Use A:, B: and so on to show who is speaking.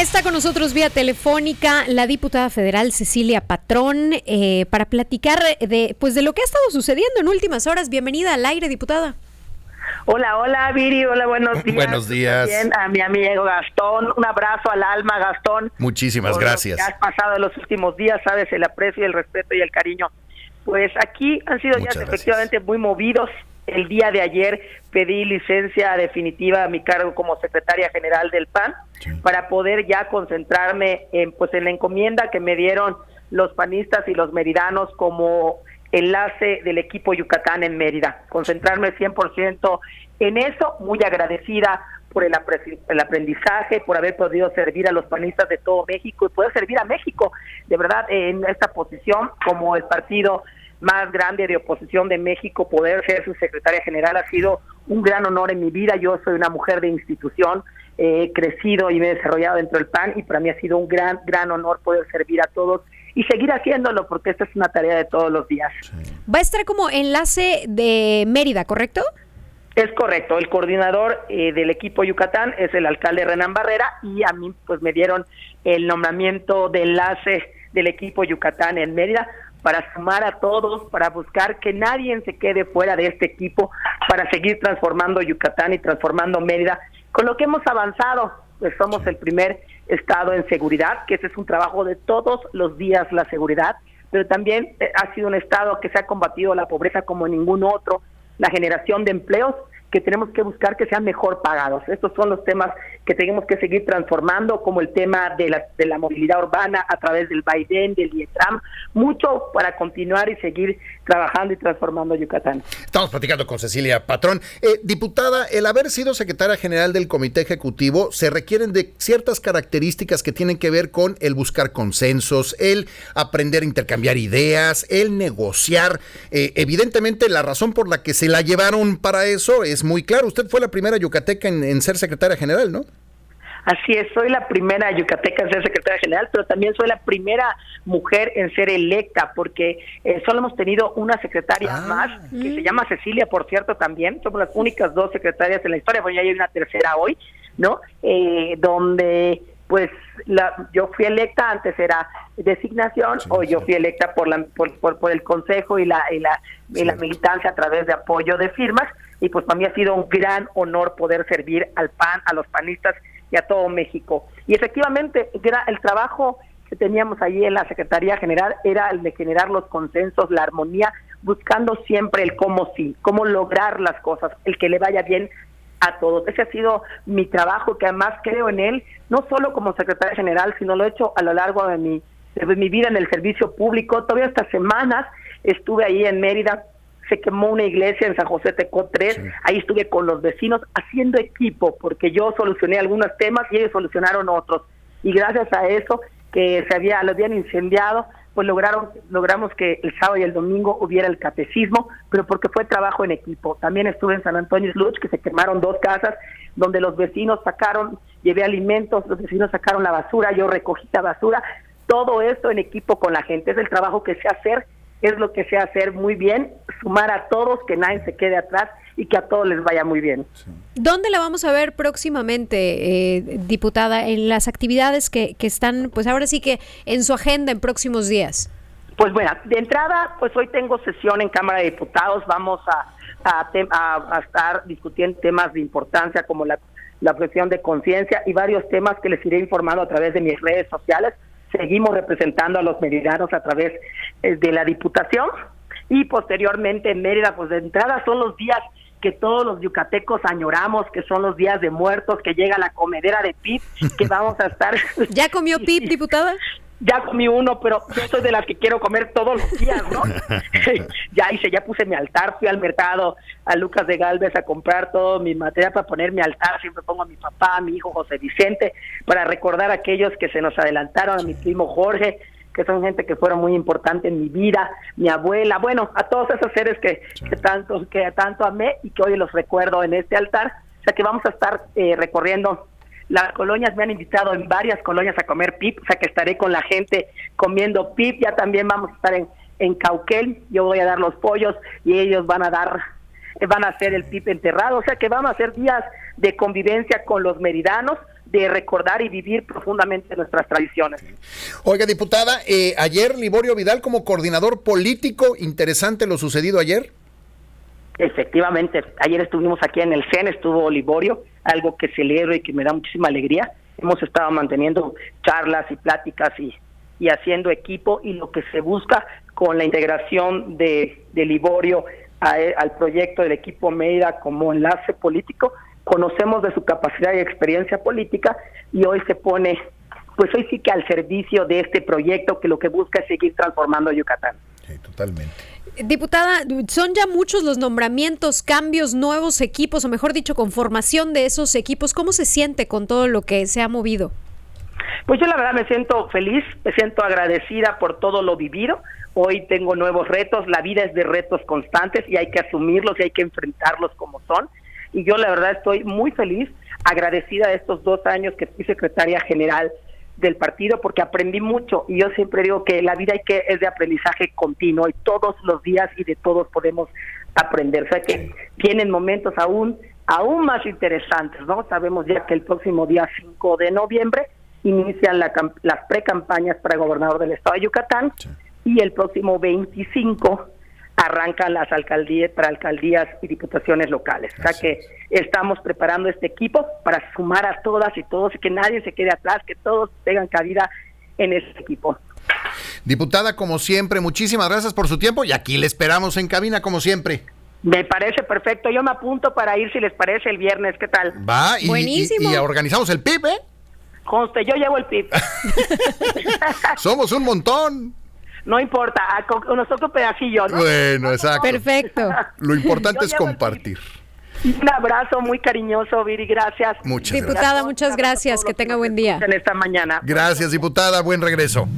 A: Está con nosotros vía telefónica la diputada federal Cecilia Patrón eh, para platicar de, pues, de lo que ha estado sucediendo en últimas horas. Bienvenida al aire, diputada.
B: Hola, hola, Viri, hola, buenos días.
C: Buenos días.
B: Bien, a mi amigo Gastón, un abrazo al alma, Gastón.
C: Muchísimas gracias.
B: Lo que has pasado en los últimos días, sabes, el aprecio, el respeto y el cariño. Pues aquí han sido ya efectivamente muy movidos. El día de ayer pedí licencia definitiva a mi cargo como secretaria general del PAN para poder ya concentrarme en pues en la encomienda que me dieron los panistas y los meridanos como enlace del equipo Yucatán en Mérida. Concentrarme 100% en eso, muy agradecida por el, el, aprendizaje, por haber podido servir a los panistas de todo México y poder servir a México, de verdad, en esta posición como el partido más grande de oposición de México, poder ser su secretaria general ha sido un gran honor en mi vida. Yo soy una mujer de institución, he crecido y me he desarrollado dentro del PAN y para mí ha sido un gran, gran honor poder servir a todos y seguir haciéndolo porque esta es una tarea de todos los días.
A: Va a estar como enlace de Mérida, ¿correcto?
B: Es correcto, el coordinador eh, del equipo Yucatán es el alcalde Renan Barrera y a mí pues me dieron el nombramiento de enlace del equipo Yucatán en Mérida para sumar a todos, para buscar que nadie se quede fuera de este equipo, para seguir transformando Yucatán y transformando Mérida. Con lo que hemos avanzado, pues somos el primer estado en seguridad, que ese es un trabajo de todos los días la seguridad, pero también eh, ha sido un estado que se ha combatido la pobreza como ningún otro, la generación de empleos que tenemos que buscar que sean mejor pagados. Estos son los temas que tenemos que seguir transformando, como el tema de la, de la movilidad urbana a través del Biden, del IETRAM, mucho para continuar y seguir trabajando y transformando Yucatán.
C: Estamos platicando con Cecilia Patrón. Eh, diputada, el haber sido secretaria general del Comité Ejecutivo, se requieren de ciertas características que tienen que ver con el buscar consensos, el aprender a intercambiar ideas, el negociar. Eh, evidentemente, la razón por la que se la llevaron para eso es muy claro. Usted fue la primera yucateca en, ser secretaria general, ¿no?
B: Así es, soy la primera yucateca en ser secretaria general, pero también soy la primera mujer en ser electa, porque eh, solo hemos tenido una secretaria ah. más, que se llama Cecilia, por cierto, también. Somos las únicas dos secretarias en la historia, pues ya hay una tercera hoy, ¿no? Eh, donde pues la, yo fui electa, antes era designación, o yo fui electa por, la, por, por, el consejo y la, y la, y la militancia a través de apoyo de firmas, y pues para mí ha sido un gran honor poder servir al PAN, a los panistas y a todo México. Y efectivamente, el trabajo que teníamos allí en la Secretaría General era el de generar los consensos, la armonía, buscando siempre el cómo sí, cómo lograr las cosas, el que le vaya bien a todos. Ese ha sido mi trabajo, que además creo en él, no solo como secretaria general, sino lo he hecho a lo largo de mi, de mi vida en el servicio público. Todavía estas semanas estuve ahí en Mérida se quemó una iglesia en San José Tecó 3, ahí estuve con los vecinos haciendo equipo, porque yo solucioné algunos temas y ellos solucionaron otros. Y gracias a eso, que se había, lo habían incendiado, pues lograron, logramos que el sábado y el domingo hubiera el catecismo, pero porque fue trabajo en equipo. También estuve en San Antonio Luch, que se quemaron dos casas, donde los vecinos sacaron, llevé alimentos, los vecinos sacaron la basura, yo recogí la basura, todo esto en equipo con la gente, es el trabajo que sé hacer es lo que sé hacer muy bien, sumar a todos, que nadie se quede atrás y que a todos les vaya muy bien.
A: ¿Dónde la vamos a ver próximamente, eh, diputada, en las actividades que, que están, pues ahora sí que en su agenda en próximos días?
B: Pues bueno, de entrada, pues hoy tengo sesión en Cámara de Diputados, vamos a, a, estar discutiendo temas de importancia como la, la cuestión de conciencia y varios temas que les iré informando a través de mis redes sociales seguimos representando a los meridanos a través eh, de la Diputación y posteriormente en Mérida, pues de entrada son los días que todos los yucatecos añoramos, que son los días de muertos, que llega la comedera de PIP, que vamos a estar...
A: ¿Ya comió PIP, diputada?
B: ya comí uno, pero yo soy de las que quiero comer todos los días, ¿no? ya hice, ya puse mi altar, fui al mercado a Lucas de Galvez a comprar todo mi material para poner mi altar, siempre pongo a mi papá, a mi hijo José Vicente, para recordar a aquellos que se nos adelantaron, a mi primo Jorge, que son gente que fueron muy importantes en mi vida, mi abuela, bueno, a todos esos seres que, que tanto que tanto amé y que hoy los recuerdo en este altar, o sea que vamos a estar eh, recorriendo las colonias me han invitado en varias colonias a comer pip, o sea que estaré con la gente comiendo pip. Ya también vamos a estar en, en Cauquel. Yo voy a dar los pollos y ellos van a dar, van a hacer el pip enterrado. O sea que vamos a hacer días de convivencia con los meridanos, de recordar y vivir profundamente nuestras tradiciones.
C: Oiga, diputada, eh, ayer Liborio Vidal como coordinador político, interesante lo sucedido ayer.
B: Efectivamente, ayer estuvimos aquí en el CEN, estuvo Liborio, algo que celebro y que me da muchísima alegría. Hemos estado manteniendo charlas y pláticas y, y haciendo equipo y lo que se busca con la integración de, de Liborio al proyecto del equipo Meida como enlace político, conocemos de su capacidad y experiencia política y hoy se pone, pues hoy sí que al servicio de este proyecto que lo que busca es seguir transformando Yucatán.
C: Sí, totalmente.
A: Diputada, son ya muchos los nombramientos, cambios, nuevos equipos, o mejor dicho, conformación de esos equipos. ¿Cómo se siente con todo lo que se ha movido?
B: Pues yo la verdad me siento feliz, me siento agradecida por todo lo vivido. Hoy tengo nuevos retos, la vida es de retos constantes y hay que asumirlos y hay que enfrentarlos como son. Y yo la verdad estoy muy feliz, agradecida de estos dos años que fui secretaria general del partido porque aprendí mucho y yo siempre digo que la vida hay que es de aprendizaje continuo y todos los días y de todos podemos aprender. O sea que tienen momentos aún aún más interesantes, ¿no? Sabemos ya que el próximo día 5 de noviembre inician la, las pre-campañas para gobernador del estado de Yucatán y el próximo 25 arrancan las alcaldías para alcaldías y diputaciones locales. O sea que estamos preparando este equipo para sumar a todas y todos y que nadie se quede atrás, que todos tengan cabida en este equipo.
C: Diputada, como siempre, muchísimas gracias por su tiempo y aquí le esperamos en cabina como siempre.
B: Me parece perfecto. Yo me apunto para ir si les parece el viernes. ¿Qué tal?
C: Va, y, Buenísimo. y, organizamos el PIB, ¿eh?
B: Conste, yo llevo el PIB.
C: Somos un montón.
B: No importa, nosotros pedacillo, ¿no?
C: Bueno, exacto.
A: Perfecto.
C: Lo importante es compartir.
B: Un abrazo muy cariñoso, Viri, gracias.
A: Muchas diputada, muchas gracias, que tenga buen día.
B: En esta mañana.
C: Gracias, diputada, buen regreso.